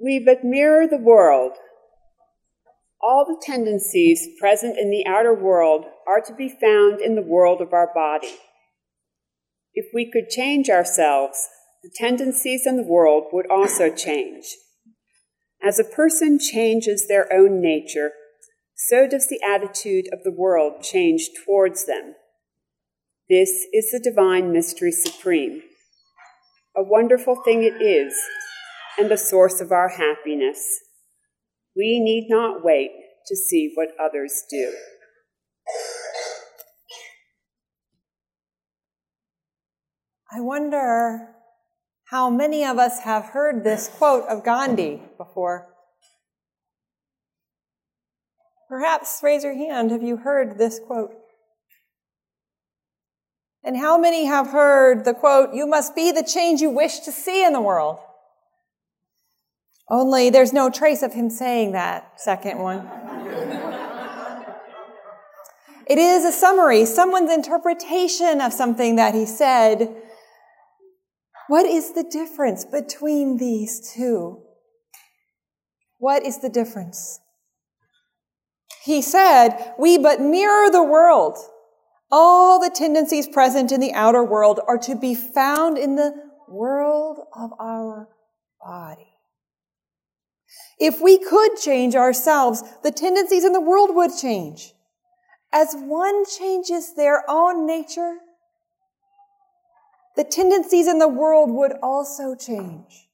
We but mirror the world. All the tendencies present in the outer world are to be found in the world of our body. If we could change ourselves, the tendencies in the world would also change. As a person changes their own nature, so does the attitude of the world change towards them. This is the divine mystery supreme. A wonderful thing it is, and the source of our happiness. We need not wait to see what others do. I wonder how many of us have heard this quote of Gandhi before. Perhaps raise your hand. Have you heard this quote? And how many have heard the quote, you must be the change you wish to see in the world? Only there's no trace of him saying that second one. it is a summary, someone's interpretation of something that he said. What is the difference between these two? What is the difference? He said, We but mirror the world. All the tendencies present in the outer world are to be found in the world of our. If we could change ourselves, the tendencies in the world would change. As one changes their own nature, the tendencies in the world would also change.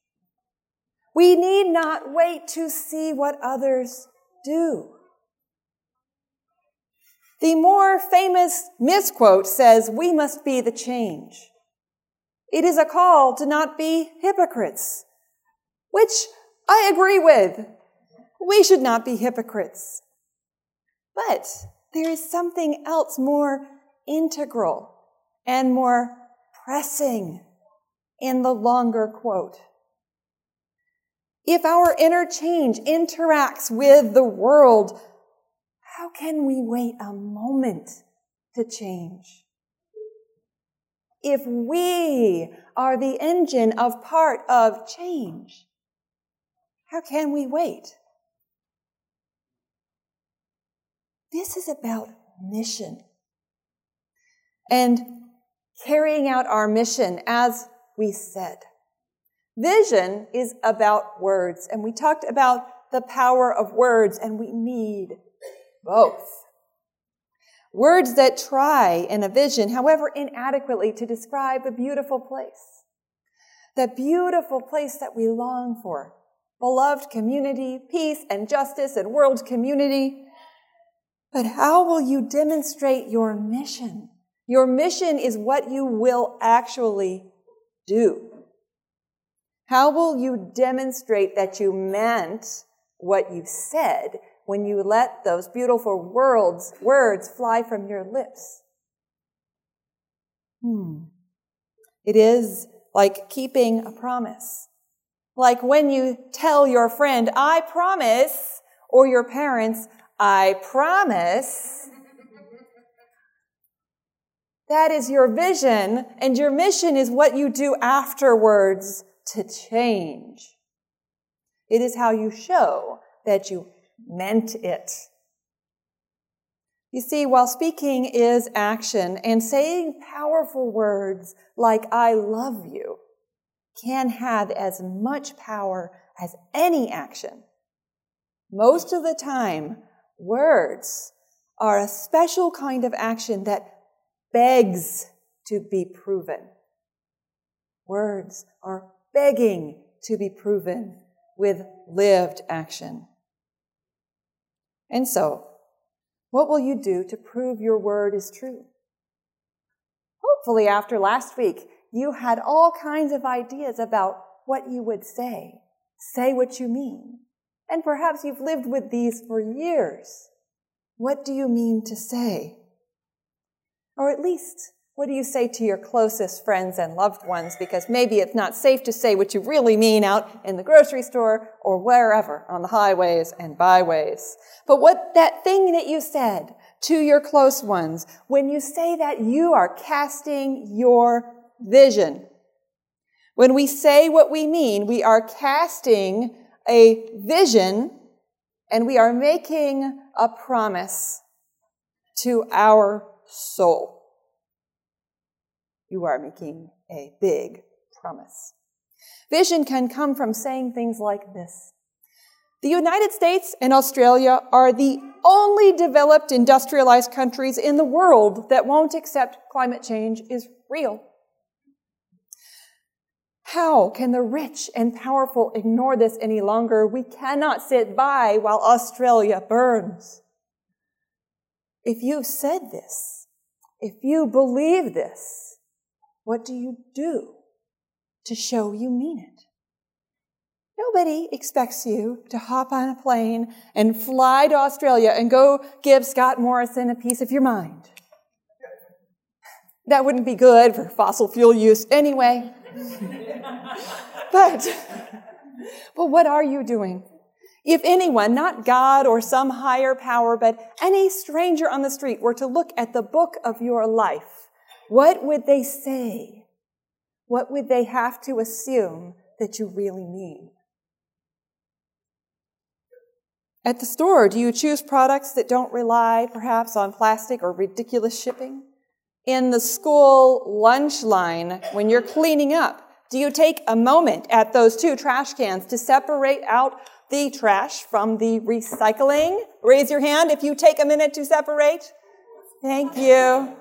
We need not wait to see what others do. The more famous misquote says, we must be the change. It is a call to not be hypocrites, which I agree with. We should not be hypocrites. But there is something else more integral and more pressing in the longer quote. If our interchange interacts with the world, how can we wait a moment to change? If we are the engine of part of change, how can we wait? This is about mission. And carrying out our mission as we said. Vision is about words, and we talked about the power of words, and we need both. Words that try in a vision, however inadequately, to describe a beautiful place. The beautiful place that we long for. Beloved community, peace and justice and world community. But how will you demonstrate your mission? Your mission is what you will actually do. How will you demonstrate that you meant what you said when you let those beautiful words, words fly from your lips? Hmm. It is like keeping a promise. Like when you tell your friend, I promise, or your parents, I promise, that is your vision, and your mission is what you do afterwards to change. It is how you show that you meant it. You see, while speaking is action and saying powerful words like I love you can have as much power as any action, most of the time, words are a special kind of action that begs to be proven. Words are begging to be proven with lived action. And so, what will you do to prove your word is true? Hopefully, after last week, you had all kinds of ideas about what you would say. Say what you mean. And perhaps you've lived with these for years. What do you mean to say? Or at least, what do you say to your closest friends and loved ones? Because maybe it's not safe to say what you really mean out in the grocery store or wherever on the highways and byways. But what that thing that you said to your close ones, when you say that, you are casting your vision. When we say what we mean, we are casting a vision and we are making a promise to our soul. You are making a big promise. Vision can come from saying things like this. The United States and Australia are the only developed industrialized countries in the world that won't accept climate change is real. How can the rich and powerful ignore this any longer? We cannot sit by while Australia burns. If you've said this, if you believe this, what do you do to show you mean it? Nobody expects you to hop on a plane and fly to Australia and go give Scott Morrison a piece of your mind. That wouldn't be good for fossil fuel use anyway. but, but what are you doing? If anyone, not God or some higher power, but any stranger on the street were to look at the book of your life, what would they say? What would they have to assume that you really mean? At the store, do you choose products that don't rely perhaps on plastic or ridiculous shipping? In the school lunch line, when you're cleaning up, do you take a moment at those two trash cans to separate out the trash from the recycling? Raise your hand if you take a minute to separate. Thank you.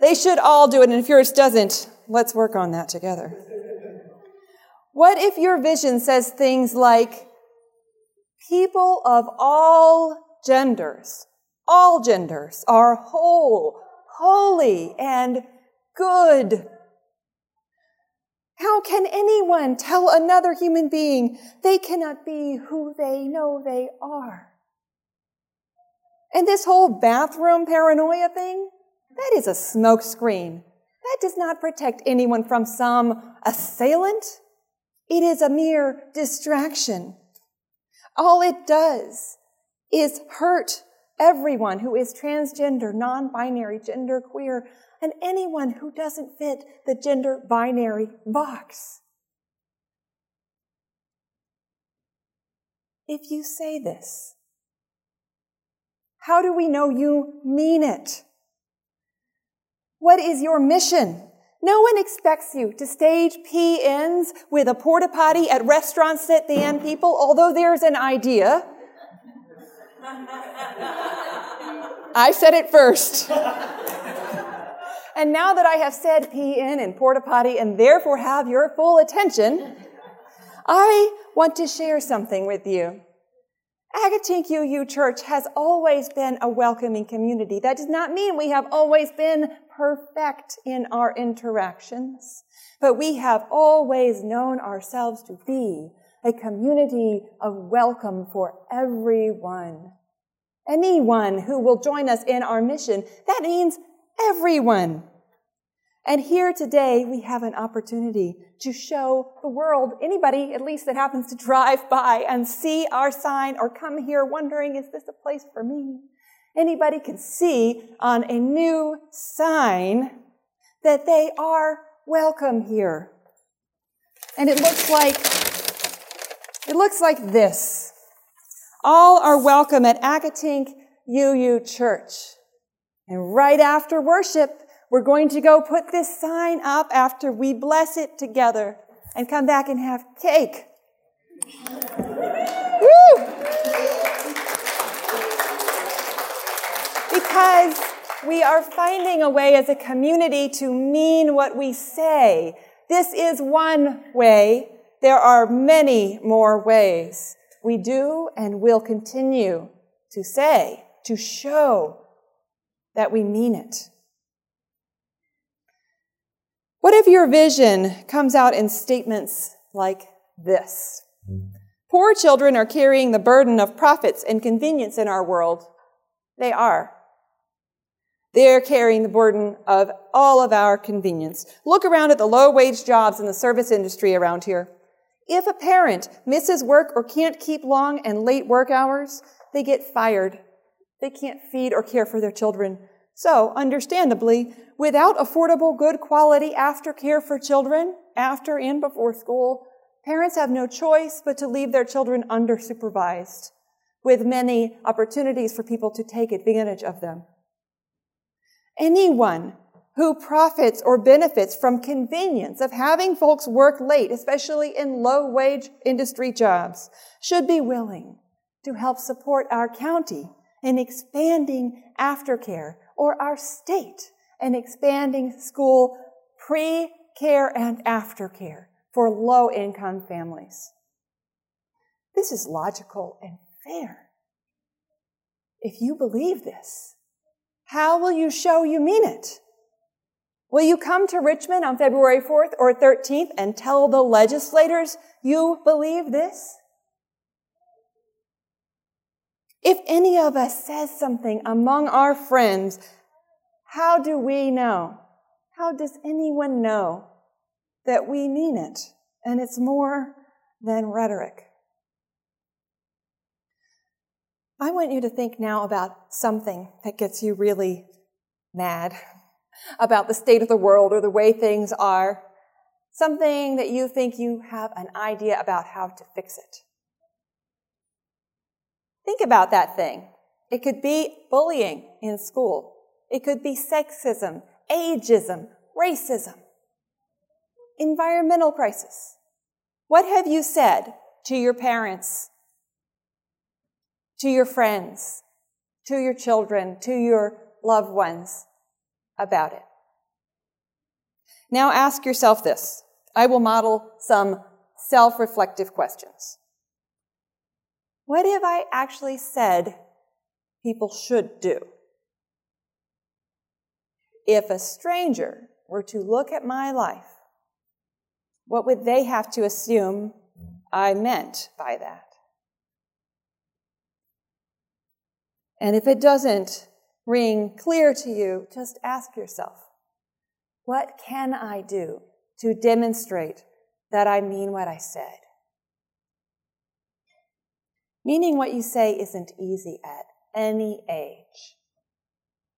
They should all do it, and if yours doesn't, let's work on that together. What if your vision says things like, people of all genders, all genders are whole, holy, and good. How can anyone tell another human being they cannot be who they know they are? And this whole bathroom paranoia thing, that is a smokescreen. That does not protect anyone from some assailant. It is a mere distraction. All it does is hurt everyone who is transgender, non-binary, genderqueer, and anyone who doesn't fit the gender binary box. If you say this, how do we know you mean it? What is your mission? No one expects you to stage PNs with a porta potty at restaurants that ban people, although there's an idea. I said it first. and now that I have said PN and porta potty and therefore have your full attention, I want to share something with you. Accotink UU Church has always been a welcoming community. That does not mean we have always been perfect in our interactions, but we have always known ourselves to be a community of welcome for everyone. Anyone who will join us in our mission, that means everyone. And here today, we have an opportunity to show the world, anybody at least that happens to drive by and see our sign or come here wondering, is this a place for me? Anybody can see on a new sign that they are welcome here. And it looks like, looks like this. All are welcome at Accotink UU Church. And right after worship, we're going to go put this sign up after we bless it together and come back and have cake. Woo! Because we are finding a way as a community to mean what we say. This is one way. There are many more ways. We do and will continue to say, to show that we mean it. What if your vision comes out in statements like this? Poor children are carrying the burden of profits and convenience in our world. They are. They're carrying the burden of all of our convenience. Look around at the low wage jobs in the service industry around here. If a parent misses work or can't keep long and late work hours, they get fired. They can't feed or care for their children. So, understandably, without affordable, good quality aftercare for children, after and before school, Parents have no choice but to leave their children undersupervised, with many opportunities for people to take advantage of them. Anyone who profits or benefits from convenience of having folks work late, especially in low wage industry jobs, should be willing to help support our county in expanding aftercare or our state in expanding school pre-care and aftercare for low income families. This is logical and fair. If you believe this, how will you show you mean it? Will you come to Richmond on February 4th or 13th and tell the legislators you believe this? If any of us says something among our friends, how do we know? How does anyone know that we mean it and it's more than rhetoric? I want you to think now about something that gets you really mad about the state of the world or the way things are. Something that you think you have an idea about how to fix it. Think about that thing. It could be bullying in school. It could be sexism, ageism, racism, environmental crisis. What have you said to your parents, to your friends, to your children, to your loved ones about it? Now ask yourself this. I will model some self-reflective questions. What have I actually said people should do? If a stranger were to look at my life, what would they have to assume I meant by that? And if it doesn't ring clear to you, just ask yourself, what can I do to demonstrate that I mean what I said? Meaning what you say isn't easy at any age.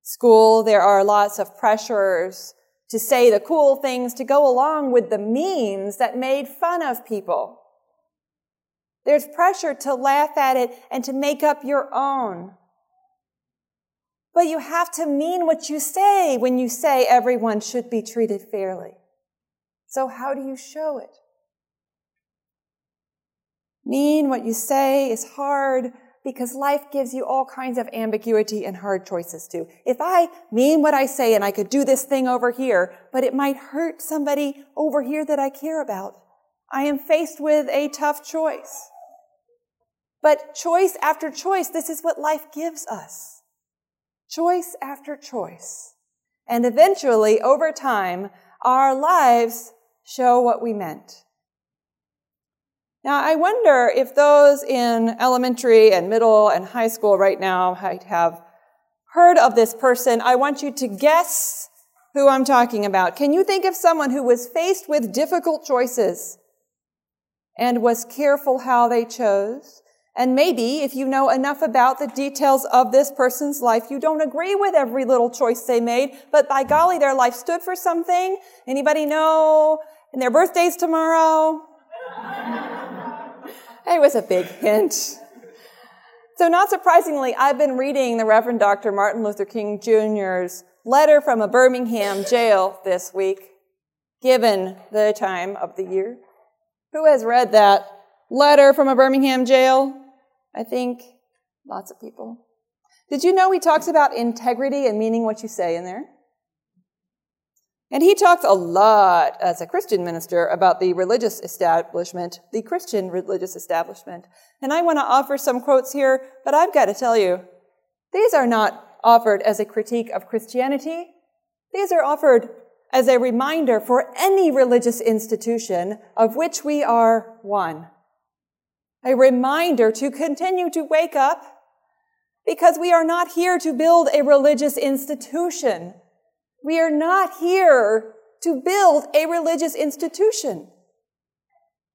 School, there are lots of pressures to say the cool things to go along with the memes that made fun of people. There's pressure to laugh at it and to make up your own. But you have to mean what you say when you say everyone should be treated fairly. So how do you show it? Mean what you say is hard because life gives you all kinds of ambiguity and hard choices too. If I mean what I say and I could do this thing over here, but it might hurt somebody over here that I care about, I am faced with a tough choice. But choice after choice, this is what life gives us. Choice after choice. And eventually, over time, our lives show what we meant. Now, I wonder if those in elementary and middle and high school right now have heard of this person. I want you to guess who I'm talking about. Can you think of someone who was faced with difficult choices and was careful how they chose? And maybe if you know enough about the details of this person's life, you don't agree with every little choice they made, but by golly, their life stood for something. Anybody know? And their birthday's tomorrow? It was a big hint. So, not surprisingly, I've been reading the Reverend Dr. Martin Luther King Jr.'s letter from a Birmingham jail this week, given the time of the year. Who has read that letter from a Birmingham jail? I think lots of people. Did you know he talks about integrity and meaning what you say in there? And he talks a lot as a Christian minister about the religious establishment, the Christian religious establishment. And I want to offer some quotes here, but I've got to tell you, these are not offered as a critique of Christianity. These are offered as a reminder for any religious institution of which we are one. A reminder to continue to wake up because we are not here to build a religious institution. We are not here to build a religious institution.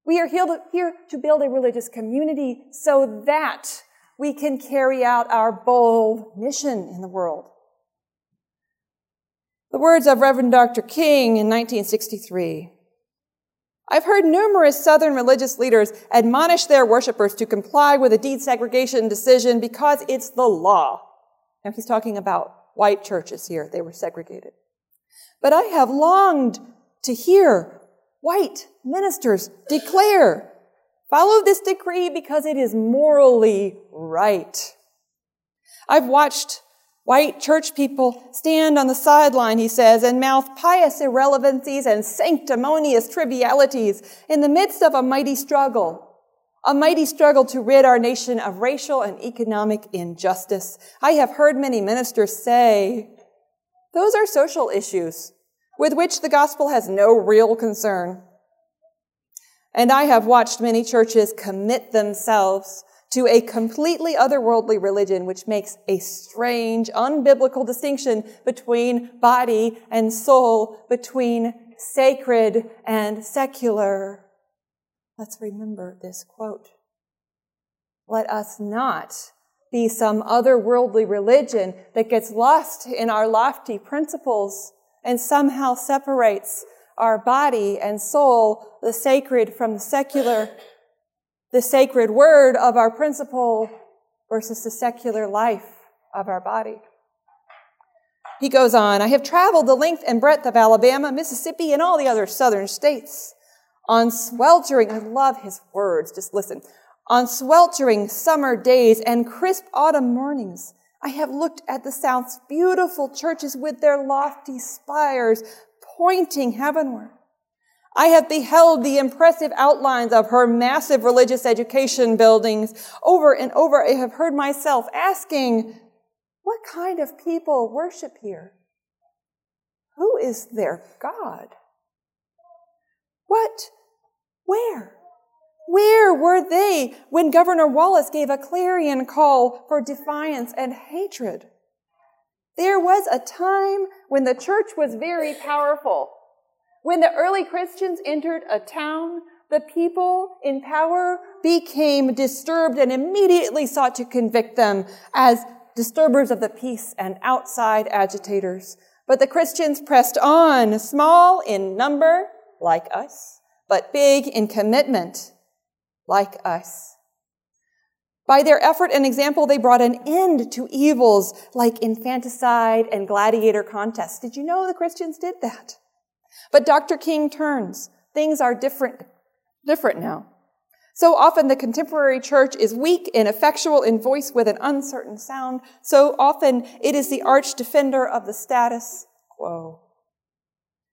We are here to build a religious community so that we can carry out our bold mission in the world. The words of Reverend Dr. King in 1963. I've heard numerous Southern religious leaders admonish their worshipers to comply with a desegregation decision because it's the law. Now he's talking about white churches here. They were segregated. But I have longed to hear white ministers declare, follow this decree because it is morally right. I've watched white church people stand on the sideline, he says, and mouth pious irrelevancies and sanctimonious trivialities in the midst of a mighty struggle. A mighty struggle to rid our nation of racial and economic injustice. I have heard many ministers say, those are social issues with which the gospel has no real concern. And I have watched many churches commit themselves to a completely otherworldly religion, which makes a strange, unbiblical distinction between body and soul, between sacred and secular. Let's remember this quote. Let us not be some otherworldly religion that gets lost in our lofty principles and somehow separates our body and soul, the sacred from the secular, the sacred word of our principle versus the secular life of our body. He goes on, I have traveled the length and breadth of Alabama, Mississippi, and all the other southern states on sweltering, I love his words, just listen, on sweltering summer days and crisp autumn mornings. I have looked at the South's beautiful churches with their lofty spires pointing heavenward. I have beheld the impressive outlines of her massive religious education buildings. Over and over, I have heard myself asking, what kind of people worship here? Who is their God? What? Where? Where were they when Governor Wallace gave a clarion call for defiance and hatred? There was a time when the church was very powerful. When the early Christians entered a town, the people in power became disturbed and immediately sought to convict them as disturbers of the peace and outside agitators. But the Christians pressed on, small in number, like us, but big in commitment, like us. By their effort and example, they brought an end to evils like infanticide and gladiator contests. Did you know the Christians did that? But Dr. King turns. Things are different, different now. So often the contemporary church is weak, ineffectual in voice with an uncertain sound. So often it is the arch defender of the status quo.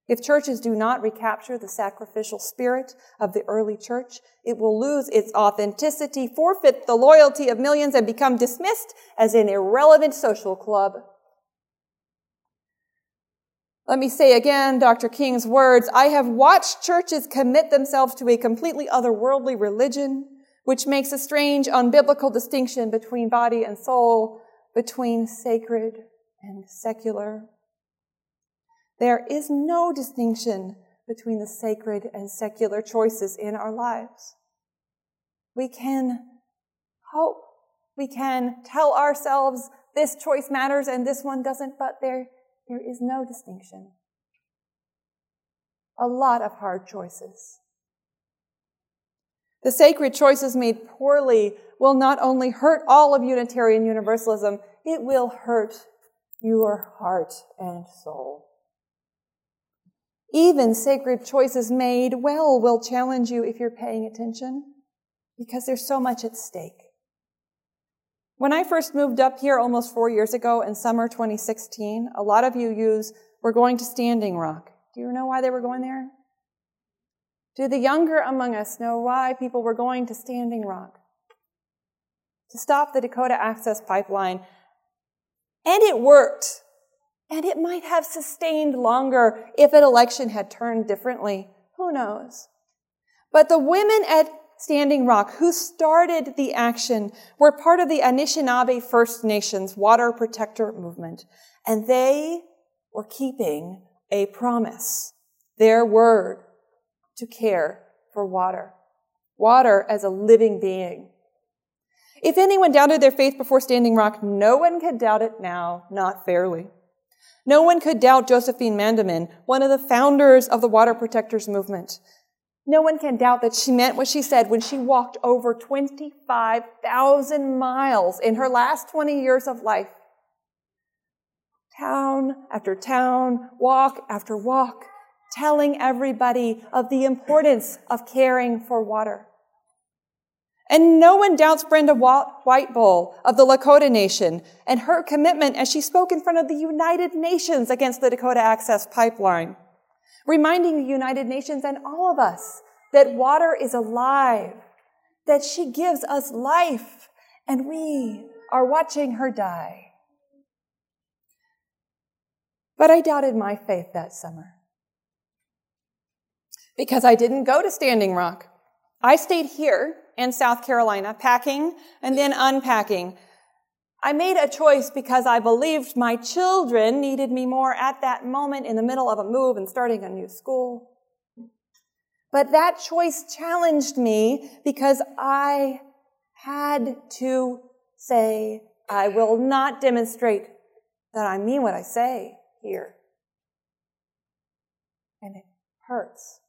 If churches do not recapture the sacrificial spirit of the early church, it will lose its authenticity, forfeit the loyalty of millions, and become dismissed as an irrelevant social club. Let me say again Dr. King's words I have watched churches commit themselves to a completely otherworldly religion, which makes a strange, unbiblical distinction between body and soul, between sacred and secular. There is no distinction between the sacred and secular choices in our lives. We can hope. We can tell ourselves this choice matters and this one doesn't, but there there is no distinction. A lot of hard choices. The sacred choices made poorly will not only hurt all of Unitarian Universalism, it will hurt your heart and soul. Even sacred choices made well will challenge you if you're paying attention because there's so much at stake. When I first moved up here almost four years ago in summer 2016, a lot of UUs, we're going to Standing Rock. Do you know why they were going there? Do the younger among us know why people were going to Standing Rock? To stop the Dakota Access Pipeline. And it worked. And it might have sustained longer if an election had turned differently. Who knows? But the women at Standing Rock, who started the action, were part of the Anishinaabe First Nations water protector movement, and they were keeping a promise, their word to care for water, water as a living being. If anyone doubted their faith before Standing Rock, no one could doubt it now, not fairly. No one could doubt Josephine Mandamin, one of the founders of the Water Protectors movement. No one can doubt that she meant what she said when she walked over 25,000 miles in her last 20 years of life. Town after town, walk after walk, telling everybody of the importance of caring for water. And no one doubts Brenda Whitebowl of the Lakota Nation and her commitment as she spoke in front of the United Nations against the Dakota Access Pipeline reminding the United Nations and all of us that water is alive, that she gives us life, and we are watching her die. But I doubted my faith that summer because I didn't go to Standing Rock. I stayed here in South Carolina, packing and then unpacking I made a choice because I believed my children needed me more at that moment in the middle of a move and starting a new school. But that choice challenged me because I had to say, I will not demonstrate that I mean what I say here. And it hurts.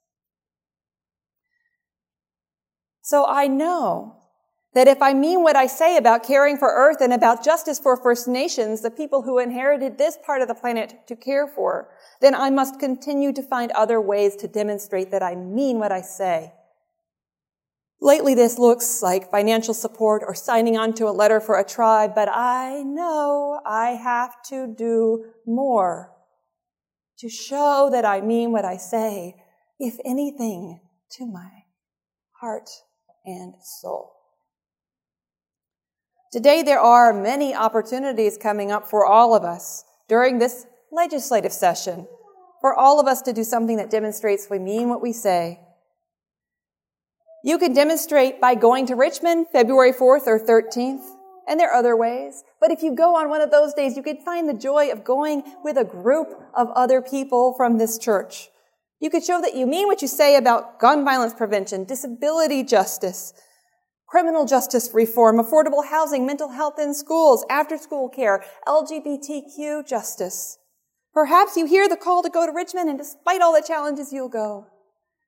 So I know that if I mean what I say about caring for Earth and about justice for First Nations, the people who inherited this part of the planet to care for, then I must continue to find other ways to demonstrate that I mean what I say. Lately, this looks like financial support or signing on to a letter for a tribe, but I know I have to do more to show that I mean what I say, if anything, to my heart and soul. Today, there are many opportunities coming up for all of us during this legislative session, for all of us to do something that demonstrates we mean what we say. You can demonstrate by going to Richmond February 4th or 13th, and there are other ways. But if you go on one of those days, you can find the joy of going with a group of other people from this church. You could show that you mean what you say about gun violence prevention, disability justice, criminal justice reform, affordable housing, mental health in schools, after school care, LGBTQ justice. Perhaps you hear the call to go to Richmond and despite all the challenges, you'll go.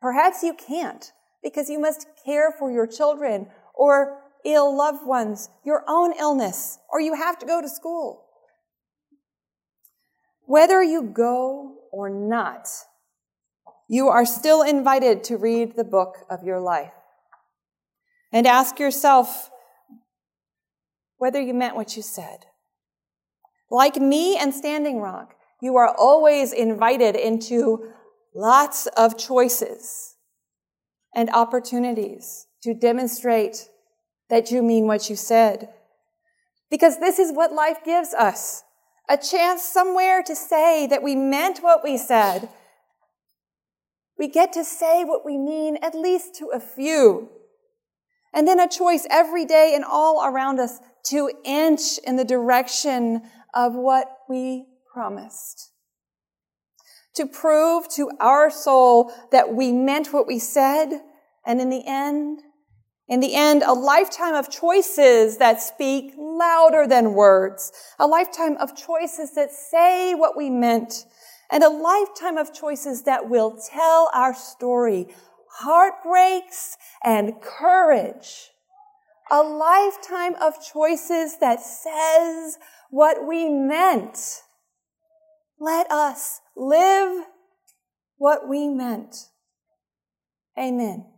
Perhaps you can't because you must care for your children or ill loved ones, your own illness, or you have to go to school. Whether you go or not, you are still invited to read the book of your life and ask yourself whether you meant what you said. Like me and Standing Rock, you are always invited into lots of choices and opportunities to demonstrate that you mean what you said. Because this is what life gives us. A chance somewhere to say that we meant what we said. We get to say what we mean at least to a few and then a choice every day and all around us to inch in the direction of what we promised. To prove to our soul that we meant what we said, and in the end, in the end, a lifetime of choices that speak louder than words, a lifetime of choices that say what we meant, and a lifetime of choices that will tell our story heartbreaks, and courage. A lifetime of choices that says what we meant. Let us live what we meant. Amen.